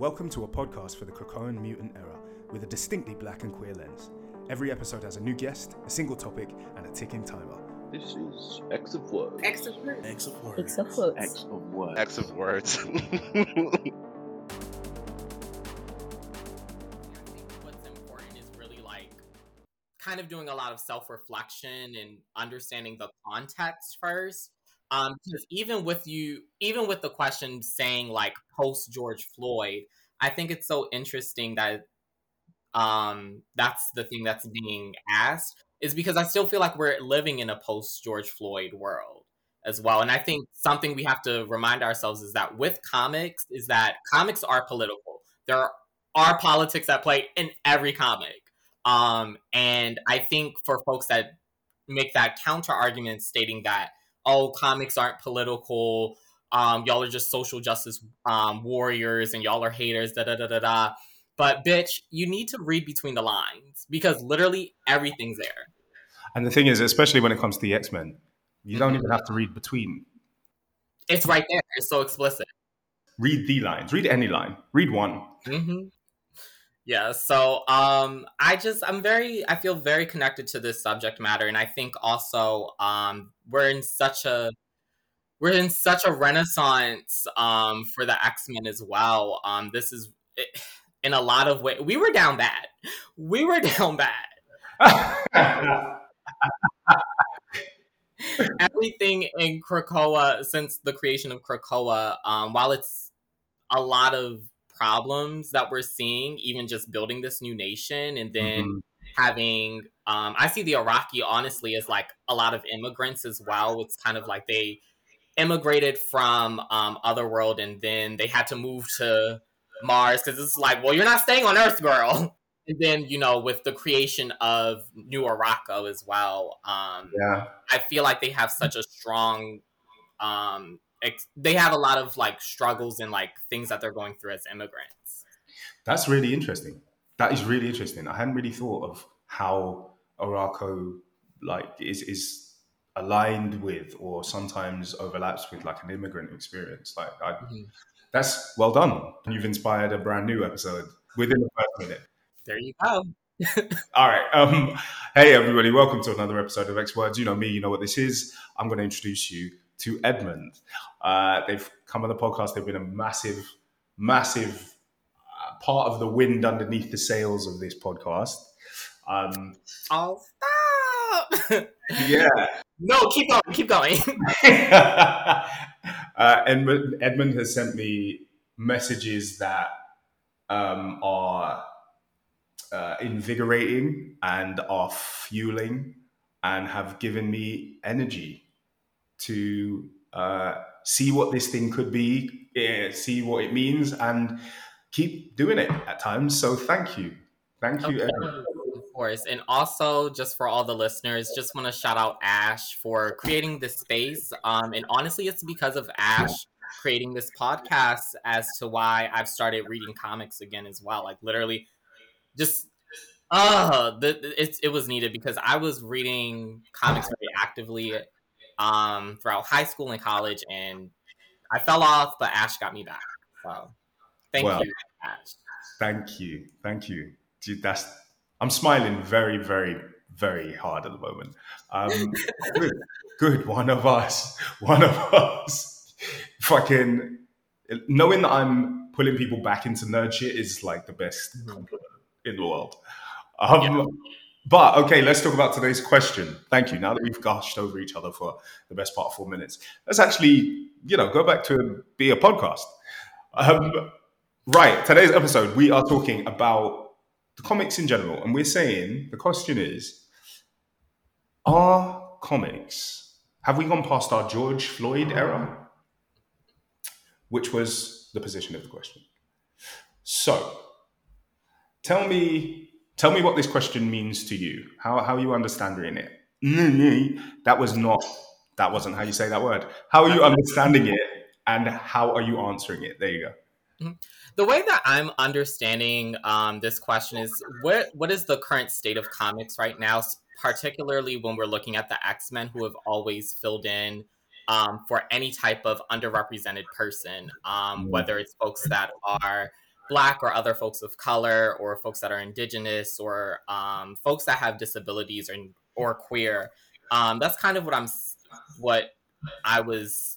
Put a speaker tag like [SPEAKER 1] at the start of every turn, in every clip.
[SPEAKER 1] Welcome to a podcast for the Krakoan mutant era with a distinctly black and queer lens. Every episode has a new guest, a single topic, and a ticking timer.
[SPEAKER 2] This is X of Words.
[SPEAKER 3] X of words.
[SPEAKER 4] X of words.
[SPEAKER 5] X of words.
[SPEAKER 2] X of Words.
[SPEAKER 6] X of words.
[SPEAKER 7] I think what's important is really like kind of doing a lot of self reflection and understanding the context first. Um, because even with you, even with the question saying like post George Floyd, I think it's so interesting that um that's the thing that's being asked is because I still feel like we're living in a post George Floyd world as well. And I think something we have to remind ourselves is that with comics is that comics are political. There are politics at play in every comic. Um, and I think for folks that make that counter argument stating that, oh, comics aren't political, um, y'all are just social justice um, warriors and y'all are haters, da da da da da. But bitch, you need to read between the lines because literally everything's there.
[SPEAKER 1] And the thing is, especially when it comes to the X Men, you don't
[SPEAKER 7] Mhm.
[SPEAKER 1] even have to read between.
[SPEAKER 7] It's right there. It's so explicit.
[SPEAKER 1] Read the lines. Read any line. Read one.
[SPEAKER 7] hmm Yeah, so um I just I'm very I feel very connected to this subject matter and I think also um we're in such a we're in such a renaissance um for the X-Men as well. Um this is in a lot of ways we were down bad. We were down bad. Everything in Krakoa since the creation of Krakoa um while it's a lot of problems that we're seeing, even just building this new nation and then
[SPEAKER 1] Mhm.
[SPEAKER 7] having um I see the Arakkii honestly as like a lot of immigrants as well. It's kind of like they immigrated from um Otherworld and then they had to move to Mars because it's like, well, you're not staying on Earth, girl. And then, you know, with the creation of New Arakko as well, um,
[SPEAKER 1] yeah.
[SPEAKER 7] I feel like they have such a strong um ex- they have a lot of like struggles and like things that they're going through as immigrants.
[SPEAKER 1] That's really interesting. That is really interesting. I hadn't really thought of how Arakko like is is aligned with or sometimes overlaps with like an immigrant experience. Like I,
[SPEAKER 7] Mhm.
[SPEAKER 1] that's well done. You've inspired a brand new episode within the first minute.
[SPEAKER 7] There you go.
[SPEAKER 1] All right. Um, hey, everybody. Welcome to another episode of X Words. You know me. You know what this is. I'm going to introduce you to Edmund. Uh, they've come on the podcast. They've been a massive, massive uh, part of the wind underneath the sails of this podcast. Um,
[SPEAKER 7] Oh stop.
[SPEAKER 1] yeah.
[SPEAKER 7] no, keep going, keep going.
[SPEAKER 1] uh, Edmund, Edmund has sent me messages that um, are uh, invigorating and are fueling and have given me energy to uh, see what this thing could be, eh, see what it means, and keep doing it at times. So thank you. Thank you, Edmund.
[SPEAKER 7] Of course. And also, just for all the listeners, just want to shout out Ash for creating this space. Um, and honestly, it's because of Ash creating this podcast as to why I've started reading comics again as well. Like literally, just uh the- it, it was needed because I was reading comics very actively um throughout high school and college, and I fell off, but Ash got me back. So thank
[SPEAKER 1] Well,
[SPEAKER 7] you, Ash.
[SPEAKER 1] Thank you. Thank you. Dude, that's I'm smiling very, very, very hard at the moment. Um, good, good. One of us. One of us. Fucking knowing that I'm pulling people back into nerd shit is like the best
[SPEAKER 7] Mhm.
[SPEAKER 1] compliment in the world. Um, But okay, let's talk about today's question. Thank you. Now that we've gushed over each other for the best part of four minutes, let's actually, you know, go back to be a podcast. Um, right. Today's episode, we are talking about the comics in general, and we're saying the question is: Are comics have we gone past our George Floyd era, which was the position of the question? So, tell me tell me what this question means to you. How, how are you understanding it? That was not that wasn't how you say that word. How are you understanding it and how are you answering it? There you go.
[SPEAKER 7] The way that I'm understanding um, this question is what what is the current state of comics right now, particularly when we're looking at the X Men who have always filled in um, for any type of underrepresented person, um,
[SPEAKER 1] Mm.
[SPEAKER 7] whether it's folks that are black or other folks of color or folks that are indigenous or um, folks that have disabilities or or queer. Um, that's kind of what I'm what I was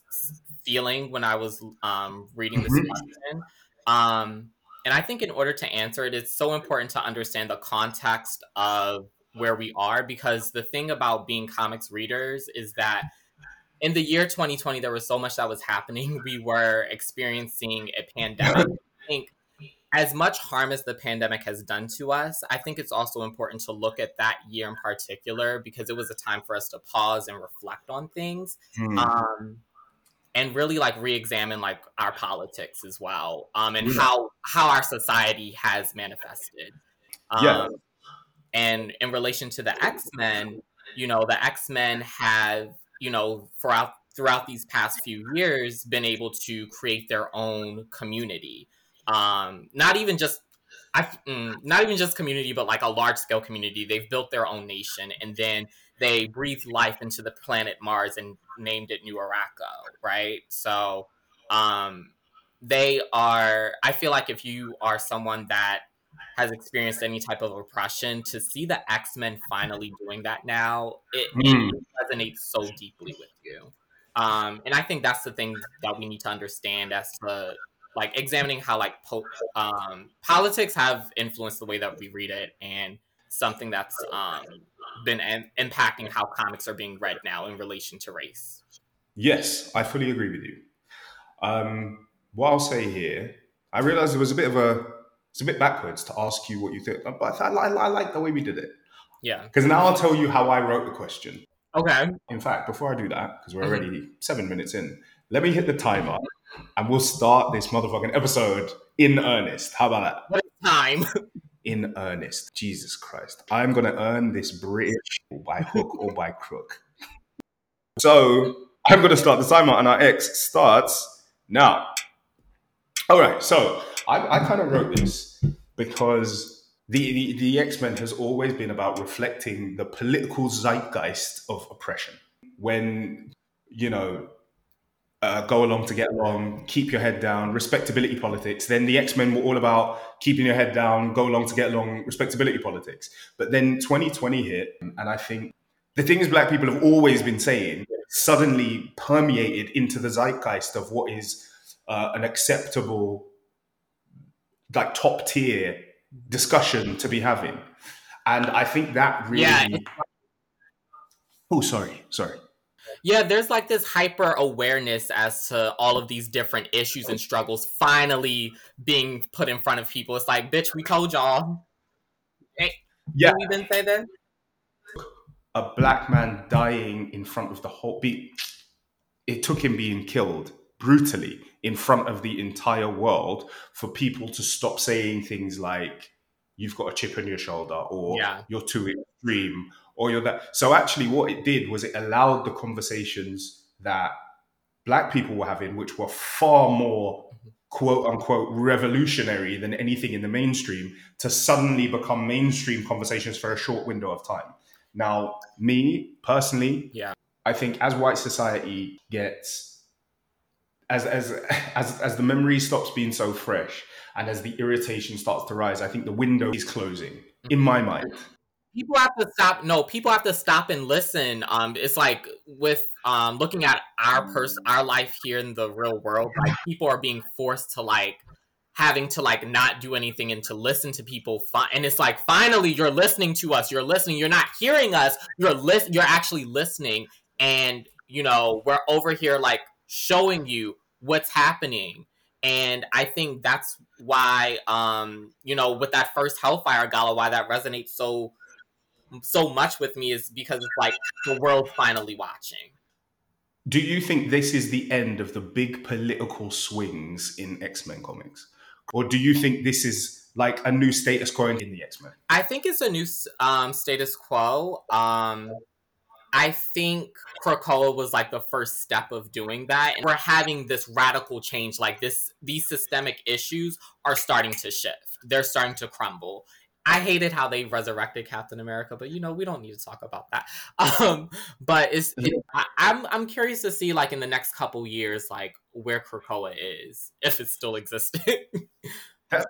[SPEAKER 7] feeling when I was um, reading this mm-hmm. question. Um, and I think in order to answer it, it's so important to understand the context of where we are because the thing about being comics readers is that in the year 2020 there was so much that was happening we were experiencing a pandemic i think as much harm as the pandemic has done to us i think it's also important to look at that year in particular because it was a time for us to pause and reflect on things mm. um, and really like re-examine like our politics as well um, and yeah. how how our society has manifested um, yeah and in relation to the X-Men, you know, the X-Men have, you know, throughout throughout these past few years been able to create their own community. Um, not even just I, mm, not even just community, but like a large scale community. They've built their own nation, and then they breathed life into the planet Mars and named it New Arakko, right? So, um, they are. I feel like if you are someone that has experienced any type of oppression to see the x-men finally doing that now it, mm. it resonates so deeply with you um, and i think that's the thing that we need to understand as to like examining how like po- um, politics have influenced the way that we read it and something that's um, been an- impacting how comics are being read now in relation to race
[SPEAKER 1] yes i fully agree with you um, what i'll say here i realized it was a bit of a it's a bit backwards to ask you what you think, but I, I, I like the way we did it.
[SPEAKER 7] Yeah.
[SPEAKER 1] Because now I'll tell you how I wrote the question.
[SPEAKER 7] Okay.
[SPEAKER 1] In fact, before I do that, because we're already mm-hmm. seven minutes in, let me hit the timer and we'll start this motherfucking episode in earnest. How about that?
[SPEAKER 7] What time?
[SPEAKER 1] in earnest. Jesus Christ. I'm going to earn this British by hook or by crook. So I'm going to start the timer and our X starts now. All right. So I, I kind of wrote this because the, the, the X Men has always been about reflecting the political zeitgeist of oppression. When, you know, uh, go along to get along, keep your head down, respectability politics. Then the X Men were all about keeping your head down, go along to get along, respectability politics. But then 2020 hit, and I think the things black people have always been saying suddenly permeated into the zeitgeist of what is uh, an acceptable like top tier discussion to be having. And I think that really. Yeah. Oh, sorry, sorry.
[SPEAKER 7] Yeah, there's like this hyper awareness as to all of these different issues and struggles finally being put in front of people. It's like, bitch, we told y'all. Hey, yeah. we didn't say that?
[SPEAKER 1] A black man dying in front of the whole beat. It took him being killed brutally in front of the entire world for people to stop saying things like you've got a chip on your shoulder or yeah. you're too extreme or you're that so actually what it did was it allowed the conversations that black people were having which were far more quote unquote revolutionary than anything in the mainstream to suddenly become mainstream conversations for a short window of time. Now me personally
[SPEAKER 7] yeah.
[SPEAKER 1] I think as white society gets as as as as the memory stops being so fresh and as the irritation starts to rise, I think the window is closing in my mm-hmm. mind.
[SPEAKER 7] People have to stop. No, people have to stop and listen. Um, it's like with um looking at our person, our life here in the real world. Like people are being forced to like having to like not do anything and to listen to people fi- and it's like finally you're listening to us you're listening you're not hearing us you're lis- you're actually listening and you know we're over here like showing you what's happening and i think that's why um you know with that first hellfire gala why that resonates so so much with me is because it's like the world finally watching
[SPEAKER 1] do you think this is the end of the big political swings in x-men comics or do you think this is like a new status quo in the x-men
[SPEAKER 7] i think it's a new um, status quo um I think Krakoa was like the first step of doing that. And we're having this radical change. Like this, these systemic issues are starting to shift. They're starting to crumble. I hated how they resurrected Captain America, but you know we don't need to talk about that. Um, but it's it, I, am I'm, I'm curious to see like in the next couple years like where Krakoa is if it's still existing.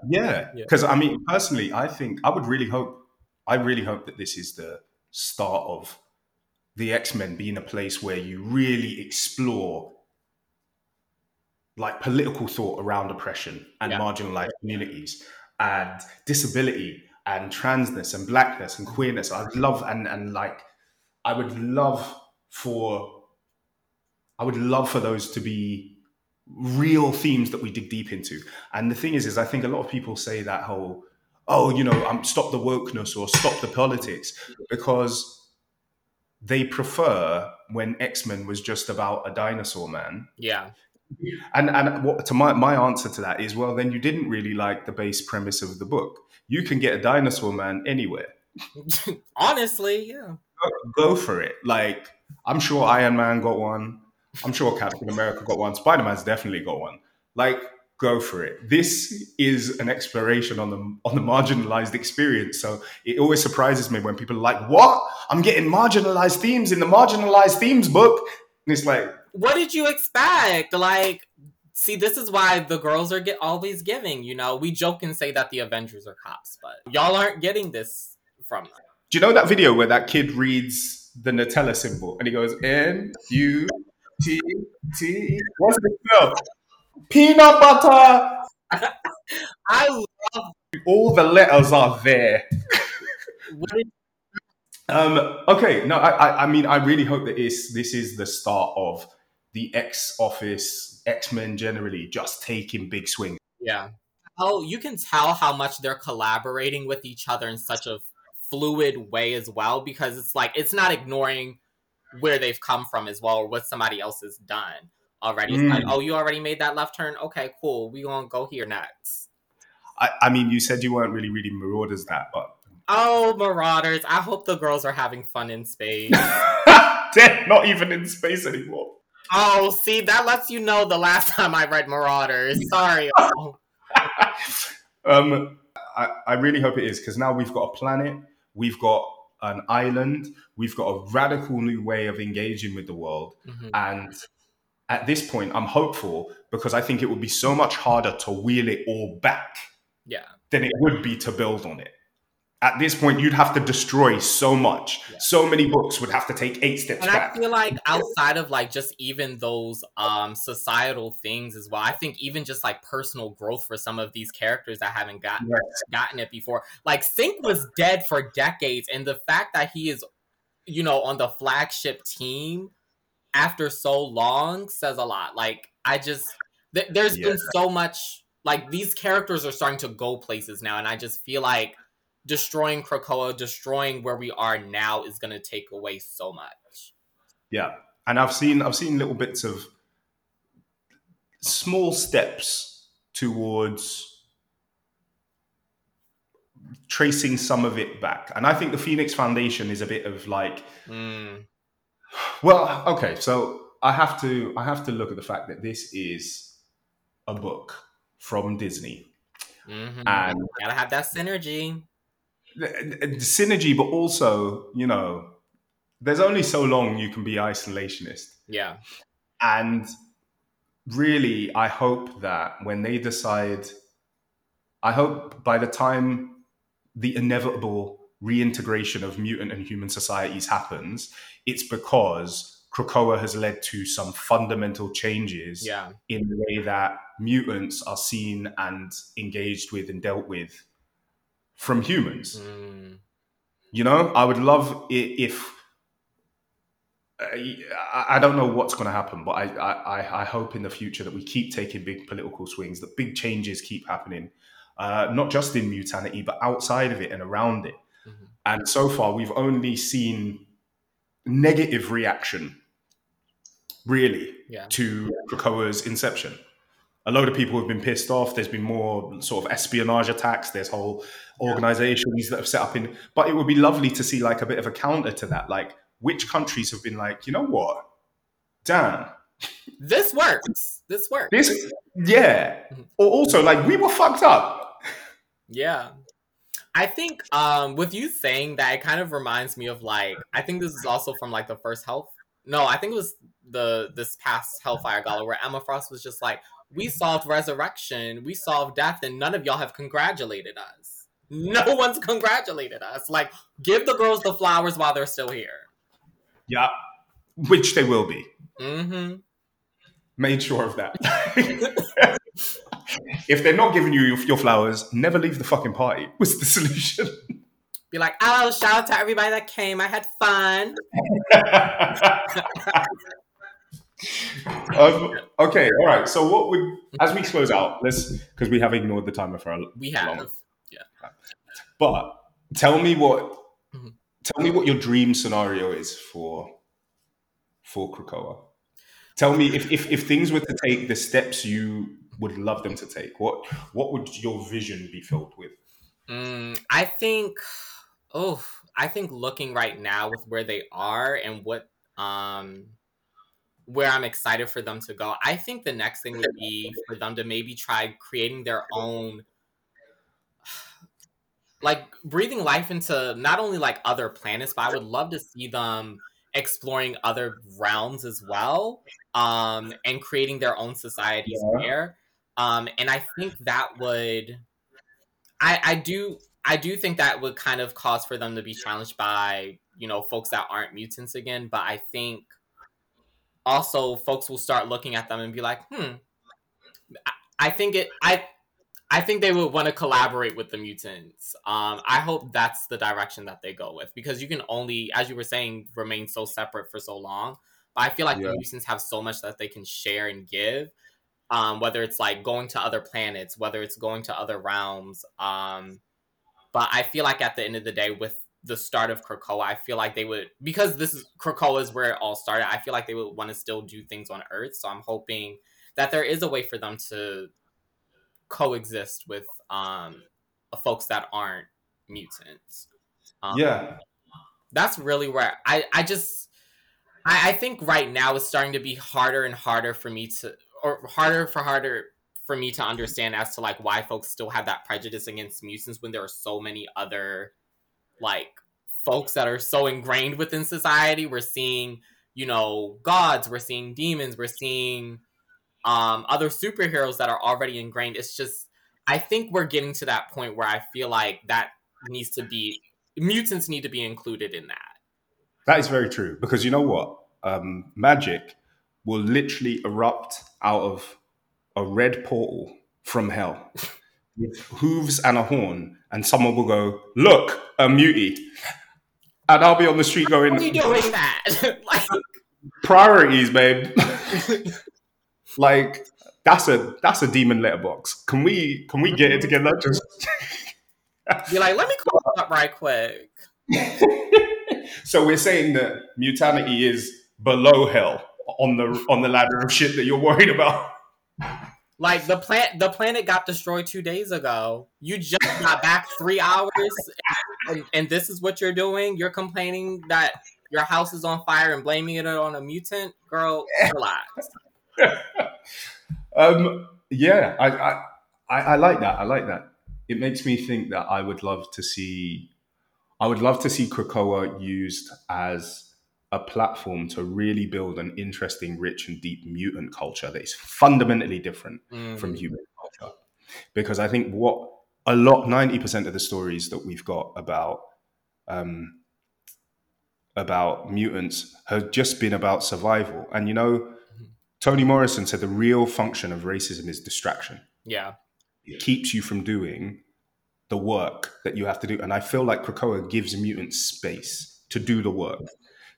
[SPEAKER 1] Yeah, because I mean, personally, I think I would really hope, I really hope that this is the start of the X Men being a place where you really explore like political thought around oppression and
[SPEAKER 7] Yeah.
[SPEAKER 1] marginalized communities and disability and transness and blackness and queerness. I'd love and and like I would love for I would love for those to be real themes that we dig deep into. And the thing is, is I think a lot of people say that whole, oh, you know, um, stop the wokeness or stop the politics because they prefer when X Men was just about a dinosaur man.
[SPEAKER 7] Yeah.
[SPEAKER 1] And and what to my my answer to that is, well, then you didn't really like the base premise of the book. You can get a dinosaur man anywhere.
[SPEAKER 7] Honestly, yeah.
[SPEAKER 1] Go for it. Like I'm sure Iron Man got one. I'm sure Captain America got one. Spider Man's definitely got one. Like go for it. This is an exploration on the on the marginalized experience. So it always surprises me when people are like, "What? I'm getting marginalized themes in the marginalized themes book." And it's like,
[SPEAKER 7] What did you expect? Like, see, this is why the girls are get always giving. You know, we joke and say that the Avengers are cops, but y'all aren't getting this from them.
[SPEAKER 1] do you know that video where that kid reads the Nutella symbol and he goes N U T T? What's the spell? Peanut butter.
[SPEAKER 7] I love
[SPEAKER 1] All the letters are there. Um, okay, no, I, I, I mean, I really hope that is this is the start of the X Office, X Men generally just taking big swings.
[SPEAKER 7] yeah. Oh, you can tell how much they're collaborating with each other in such a fluid way as well, because it's like it's not ignoring where they've come from as well or what somebody else has done already. It's
[SPEAKER 1] Mm.
[SPEAKER 7] like, oh, you already made that left turn. Okay, cool. We're gonna go here next.
[SPEAKER 1] I, I mean, you said you weren't really reading Marauders that, but
[SPEAKER 7] Oh, Marauders! I hope the girls are having fun in space.
[SPEAKER 1] they're not even in space anymore.
[SPEAKER 7] Oh, see, that lets you know the last time I read Marauders. Sorry.
[SPEAKER 1] Um, I, I really hope it is because now we've got a planet, we've got an island, we've got a radical new way of engaging with the world.
[SPEAKER 7] mhm.
[SPEAKER 1] And at this point, I'm hopeful because I think it would be so much harder to wheel it all back
[SPEAKER 7] Yeah.
[SPEAKER 1] than it would be to build on it. At this point, you'd have to destroy so much.
[SPEAKER 7] Yeah.
[SPEAKER 1] So many books would have to take eight steps
[SPEAKER 7] And I feel like outside of like just even those um societal things as well, I think even just like personal growth for some of these characters that haven't got
[SPEAKER 1] Yes.
[SPEAKER 7] gotten it before. Like Synch was dead for decades, and the fact that he is, you know, on the flagship team after so long says a lot. Like I just th- there's
[SPEAKER 1] Yeah.
[SPEAKER 7] been so much like these characters are starting to go places now, and I just feel like destroying Krakoa, destroying where we are now is going to take away so much.
[SPEAKER 1] Yeah, and I've seen I've seen little bits of small steps towards tracing some of it back, and I think the Phoenix Foundation is a bit of like,
[SPEAKER 7] Mm,
[SPEAKER 1] well, okay, so I have to I have to look at the fact that this is a book from Disney,
[SPEAKER 7] mhm.
[SPEAKER 1] and
[SPEAKER 7] Gotta have that synergy.
[SPEAKER 1] Synergy, but also you know, there's only so long you can be isolationist.
[SPEAKER 7] Yeah.
[SPEAKER 1] And really, I hope that when they decide, I hope by the time the inevitable reintegration of mutant and human societies happens, it's because Krakoa has led to some fundamental changes
[SPEAKER 7] Yeah.
[SPEAKER 1] in the way that mutants are seen and engaged with and dealt with from humans.
[SPEAKER 7] Mm,
[SPEAKER 1] You know, I would love if. I don't know what's going to happen, but I, I, I- hope in the future that we keep taking big political swings, that big changes keep happening, uh, not just in mutanity, but outside of it and around it.
[SPEAKER 7] Mhm.
[SPEAKER 1] And so far, we've only seen negative reaction, really,
[SPEAKER 7] yeah.
[SPEAKER 1] to Krakoa's inception. A load of people have been pissed off. There's been more sort of espionage attacks. There's whole organizations that have set up in. But it would be lovely to see like a bit of a counter to that. Like which countries have been like, you know what? Damn,
[SPEAKER 7] This works. This works.
[SPEAKER 1] this, yeah. Or also like we were fucked up.
[SPEAKER 7] Yeah. I think um with you saying that it kind of reminds me of like I think this is also from like the first health no, I think it was the this past Hellfire Gala where Emma Frost was just like, we solved resurrection, we solved death, and none of y'all have congratulated us. No one's congratulated us. Like, give the girls the flowers while they're still here.
[SPEAKER 1] Yeah, which they will be.
[SPEAKER 7] Mm-hmm.
[SPEAKER 1] Made sure of that. if they're not giving you your, your flowers, never leave the fucking party. Was the solution?
[SPEAKER 7] Be like, oh, shout out to everybody that came. I had fun.
[SPEAKER 1] um, okay, all right. So, what would as we close out? Let's because we have ignored the timer for a
[SPEAKER 7] We have.
[SPEAKER 1] long.
[SPEAKER 7] Yeah.
[SPEAKER 1] But tell me what
[SPEAKER 7] Mhm.
[SPEAKER 1] tell me what your dream scenario is for for Krakoa. Tell me if, if if things were to take the steps you would love them to take, what what would your vision be filled with?
[SPEAKER 7] Mm, I think, oh, I think looking right now with where they are and what, um, where I'm excited for them to go, I think the next thing would be for them to maybe try creating their own, like breathing life into not only like other planets, but I would love to see them exploring other realms as well, um, and creating their own societies
[SPEAKER 1] Yeah.
[SPEAKER 7] there. Um, and I think that would. I, I do I do think that would kind of cause for them to be challenged by you know folks that aren't mutants again. But I think also folks will start looking at them and be like, hmm. I, I think it I I think they would want to collaborate with the mutants. Um, I hope that's the direction that they go with because you can only, as you were saying, remain so separate for so long. But I feel like
[SPEAKER 1] Yeah.
[SPEAKER 7] the mutants have so much that they can share and give um, whether it's like going to other planets, whether it's going to other realms. Um, but I feel like at the end of the day, with the start of Krakoa, I feel like they would because this is Krakoa is where it all started. I feel like they would want to still do things on Earth. So I'm hoping that there is a way for them to coexist with um, folks that aren't mutants. Um,
[SPEAKER 1] yeah,
[SPEAKER 7] that's really where I, I just I, I think right now it's starting to be harder and harder for me to or harder for harder for me to understand as to like why folks still have that prejudice against mutants when there are so many other like folks that are so ingrained within society. We're seeing, you know, gods, we're seeing demons, we're seeing um other superheroes that are already ingrained. It's just I think we're getting to that point where I feel like that needs to be mutants need to be included in that.
[SPEAKER 1] that is very true. Because you know what, um, magic will literally erupt out of a red portal from hell with hooves and a horn, and someone will go, "Look, a mutie," and I'll be on the street going,
[SPEAKER 7] How are you doing that? like,
[SPEAKER 1] priorities, babe. like that's a that's a demon letterbox. Can we can we get it together? Mm-hmm. Just
[SPEAKER 7] be like, let me call up right quick.
[SPEAKER 1] so we're saying that mutanity is below hell on the on the ladder of shit that you're worried about.
[SPEAKER 7] Like the plant, the planet got destroyed two days ago. You just got back three hours, and, and this is what you're doing. You're complaining that your house is on fire and blaming it on a mutant. Girl, relax.
[SPEAKER 1] Um, yeah, I, I I I like that. I like that. It makes me think that I would love to see. I would love to see Krakoa used as a platform to really build an interesting, rich, and deep mutant culture that is fundamentally different
[SPEAKER 7] Mm.
[SPEAKER 1] from human culture. Because I think what a lot, 90% of the stories that we've got about um, about mutants have just been about survival. And you know, Toni Morrison said the real function of racism is distraction.
[SPEAKER 7] yeah,
[SPEAKER 1] It keeps you from doing the work that you have to do. And I feel like Krakoa gives mutants space to do the work,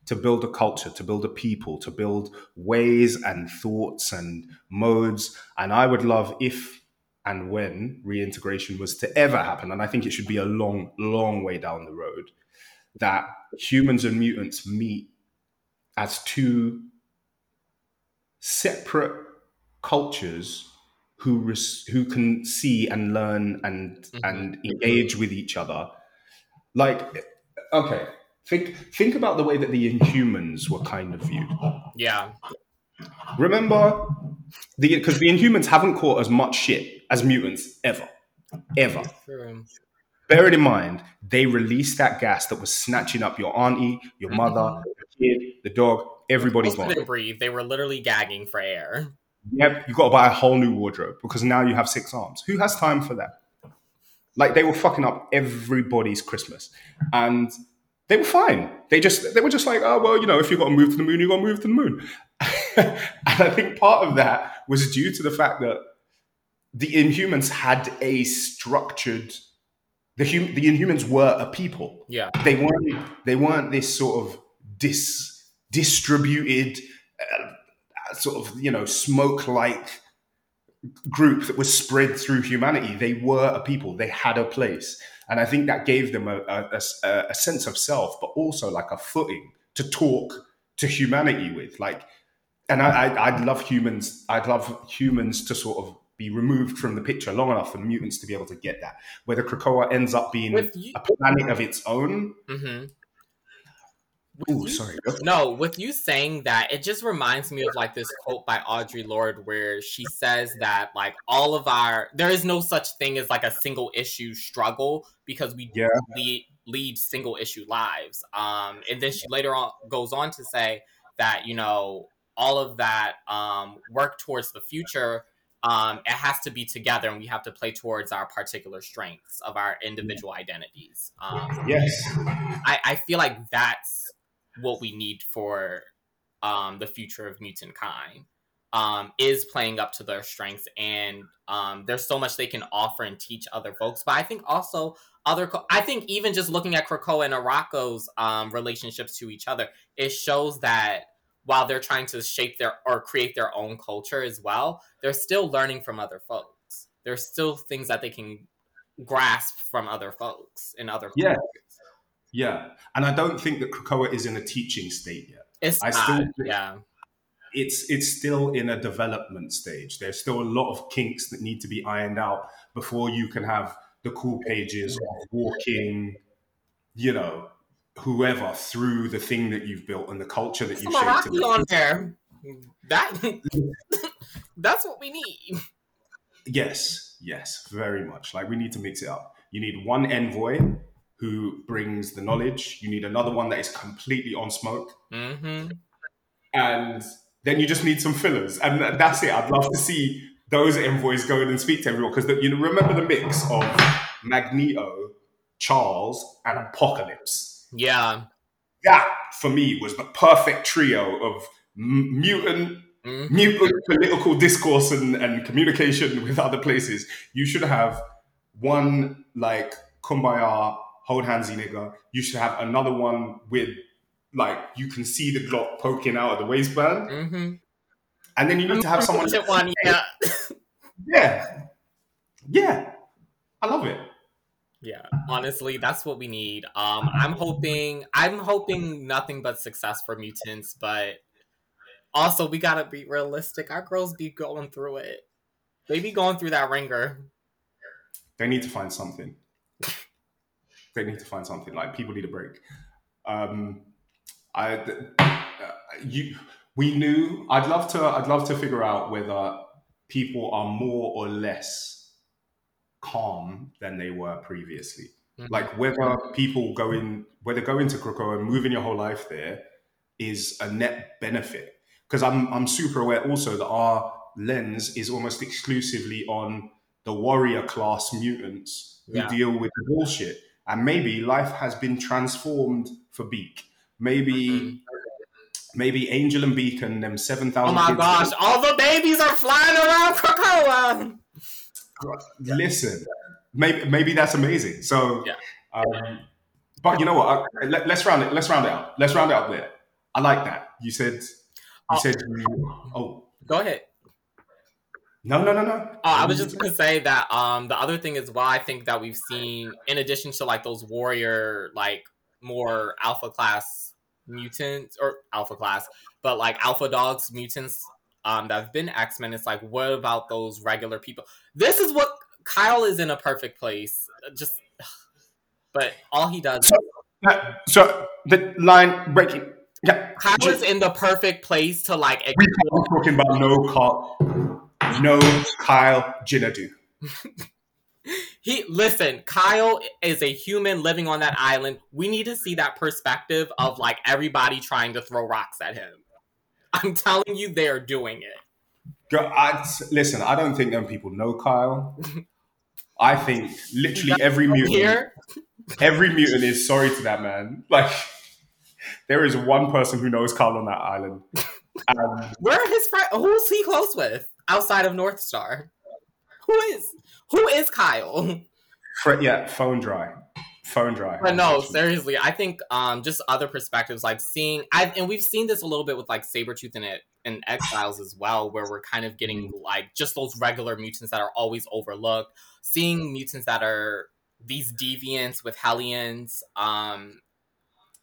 [SPEAKER 1] to build a culture, to build a people, to build ways and thoughts and modes. And I would love if and when reintegration was to ever happen, and I think it should be a long, long way down the road, that humans and mutants meet as two separate cultures who res- who can see and learn and
[SPEAKER 7] Mhm.
[SPEAKER 1] and engage with each other. Like, okay, think think about the way that the Inhumans were kind of viewed.
[SPEAKER 7] yeah,
[SPEAKER 1] Remember, the because the Inhumans haven't caught as much shit as mutants ever, ever. Bear it in mind, they released that gas that was snatching up your auntie, your mother,
[SPEAKER 7] Mhm.
[SPEAKER 1] the kid, the dog, everybody
[SPEAKER 7] Most couldn't breathe. They were literally gagging for air.
[SPEAKER 1] Yep, you got to buy a whole new wardrobe because now you have six arms. Who has time for that? Like they were fucking up everybody's Christmas, and they were fine. They just they were just like, oh well, you know, if you got to move to the moon, you got to move to the moon. and I think part of that was due to the fact that the Inhumans had a structured. The hum, the Inhumans were a people.
[SPEAKER 7] Yeah,
[SPEAKER 1] they weren't. They weren't this sort of dis distributed, uh, sort of you know smoke like group that was spread through humanity. They were a people. They had a place, and I think that gave them a, a, a, a sense of self, but also like a footing to talk to humanity with. Like, and I, I'd love humans. I'd love humans to sort of be removed from the picture long enough for mutants to be able to get that. Whether Krakoa ends up being a planet of its own.
[SPEAKER 7] Mm-hmm.
[SPEAKER 1] Ooh, sorry.
[SPEAKER 7] No, with you saying that, it just reminds me of like this quote by Audre Lorde where she says that like all of our there is no such thing as like a single issue struggle because we
[SPEAKER 1] yeah.
[SPEAKER 7] lead, lead single issue lives. Um, and then she later on goes on to say that you know all of that um, work towards the future um, it has to be together and we have to play towards our particular strengths of our individual identities um,
[SPEAKER 1] yes
[SPEAKER 7] I, I, feel like that's what we need for um, the future of mutant kind um, is playing up to their strengths and um, there's so much they can offer and teach other folks. But i think also other i think even just looking at krakoa and Arakko's um, relationships to each other it shows that while they're trying to shape their or create their own culture as well, they're still learning from other folks. There's still things that they can grasp from other folks and other
[SPEAKER 1] yeah yeah and i don't think that krakoa is in a teaching state yet
[SPEAKER 7] it's
[SPEAKER 1] i
[SPEAKER 7] not,
[SPEAKER 1] still
[SPEAKER 7] yeah
[SPEAKER 1] it's it's still in a development stage there's still a lot of kinks that need to be ironed out before you can have the cool pages of walking you know whoever through the thing that you've built and the culture that you've shaped.
[SPEAKER 7] on there. That that's what we need.
[SPEAKER 1] Yes, yes, very much. Like we need to mix it up. You need one envoy who brings the knowledge. You need another one that is completely on smoke,
[SPEAKER 7] mm-hmm.
[SPEAKER 1] and then you just need some fillers, and that's it. I'd love to see those envoys go in and speak to everyone because you remember the mix of Magneto, Charles, and Apocalypse
[SPEAKER 7] yeah.
[SPEAKER 1] That for me was the perfect trio of m- mutant Mm-hmm. mutant political discourse and, and communication with other places. You should have one like kumbaya, hold handsy nigga. You should have another one with like you can see the Glock poking out of the waistband,
[SPEAKER 7] mm-hmm.
[SPEAKER 1] and then you need to have someone.
[SPEAKER 7] One, yeah,
[SPEAKER 1] yeah, yeah. I love it.
[SPEAKER 7] Yeah, honestly, that's what we need. Um, I'm hoping, I'm hoping nothing but success for mutants, but also we gotta be realistic. Our girls be going through it. They be going through that ringer.
[SPEAKER 1] They need to find something. They need to find something. Like people need a break. Um, I, uh, you, we knew. I'd love to. I'd love to figure out whether people are more or less calm than they were previously. Mm-hmm. Like whether people go in, whether going to Krakoa and moving your whole life there is a net benefit. Because I'm I'm super aware also that our lens is almost exclusively on the warrior class mutants who yeah. deal with the bullshit. And maybe life has been transformed for Beak. Maybe mm-hmm. maybe Angel and Beacon, them seven thousand.
[SPEAKER 7] Oh my gosh! All the babies are flying around Krakoa.
[SPEAKER 1] Listen, maybe maybe that's amazing. So,
[SPEAKER 7] yeah.
[SPEAKER 1] Um, but you know what? I, let, us round it. Let's round it out. Let's round it up there. I like that. You said. You oh. said. oh.
[SPEAKER 7] Go ahead.
[SPEAKER 1] No, no, no, no.
[SPEAKER 7] Oh, I was just gonna say that um the other thing is why I think that we've seen in addition to like those warrior like more alpha class mutants or alpha class, but like alpha dogs mutants um, that have been X Men. It's like, what about those regular people? This is what Kyle is in a perfect place. Just, but all he does.
[SPEAKER 1] So, uh, so the line breaking. Yeah,
[SPEAKER 7] Kyle just, is in the perfect place to like.
[SPEAKER 1] We are talking about no Kyle, no Kyle Jinadu.
[SPEAKER 7] he listen kyle is a human living on that island we need to see that perspective of like everybody trying to throw rocks at him I'm telling you, they are doing it.
[SPEAKER 1] Girl, I, listen, I don't think them people know Kyle. I think literally every mutant
[SPEAKER 7] Here,
[SPEAKER 1] every mutant is sorry to that man. Like there is one person who knows Kyle on that island. And
[SPEAKER 7] where are his friends? Who's he close with outside of Northstar? Who is who is Kyle?
[SPEAKER 1] fr- yeah, phone dry. Phone dry.
[SPEAKER 7] But no, seriously, I think um just other perspectives, like seeing I and we've seen this a little bit with like Sabretooth and it and Exiles as well, where we're kind of getting like just those regular mutants that are always overlooked, seeing mutants that are these deviants with Hellions. Um,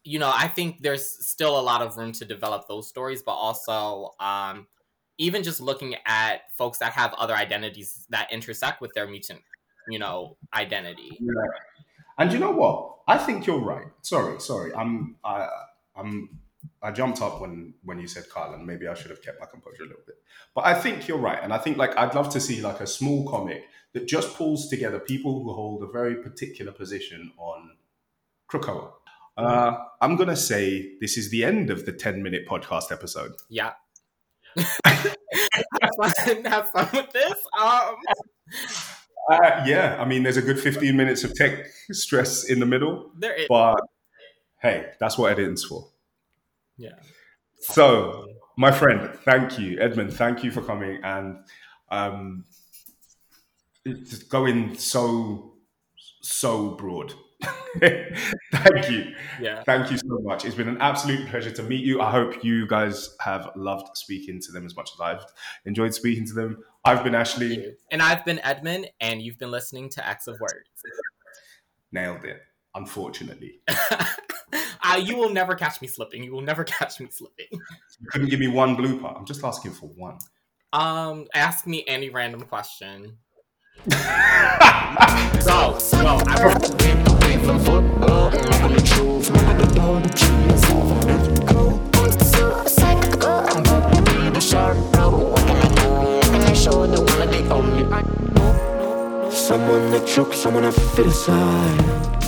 [SPEAKER 7] you know, I think there's still a lot of room to develop those stories, but also um even just looking at folks that have other identities that intersect with their mutant, you know, identity.
[SPEAKER 1] Yeah. And you know what? I think you're right. Sorry, sorry. I'm I I'm I jumped up when when you said and maybe I should have kept my composure a little bit. But I think you're right, and I think like I'd love to see like a small comic that just pulls together people who hold a very particular position on Krakoa. Uh, I'm gonna say this is the end of the 10 minute podcast episode.
[SPEAKER 7] Yeah. Have, fun, have fun with this. Um,
[SPEAKER 1] Uh, yeah, I mean, there's a good 15 minutes of tech stress in the middle,
[SPEAKER 7] there is.
[SPEAKER 1] but hey, that's what editing's for.
[SPEAKER 7] Yeah.
[SPEAKER 1] So, my friend, thank you, Edmund. Thank you for coming and um, it's going so so broad. thank you,
[SPEAKER 7] Yeah.
[SPEAKER 1] thank you so much. It's been an absolute pleasure to meet you. I hope you guys have loved speaking to them as much as I've enjoyed speaking to them. I've been Ashley.
[SPEAKER 7] And I've been Edmund, and you've been listening to X of Words.
[SPEAKER 1] Nailed it. Unfortunately,
[SPEAKER 7] uh, you will never catch me slipping. You will never catch me slipping.
[SPEAKER 1] you couldn't give me one blooper. I'm just asking for one.
[SPEAKER 7] Um, ask me any random question. So, I,
[SPEAKER 3] Someone that chokes, someone I fit aside.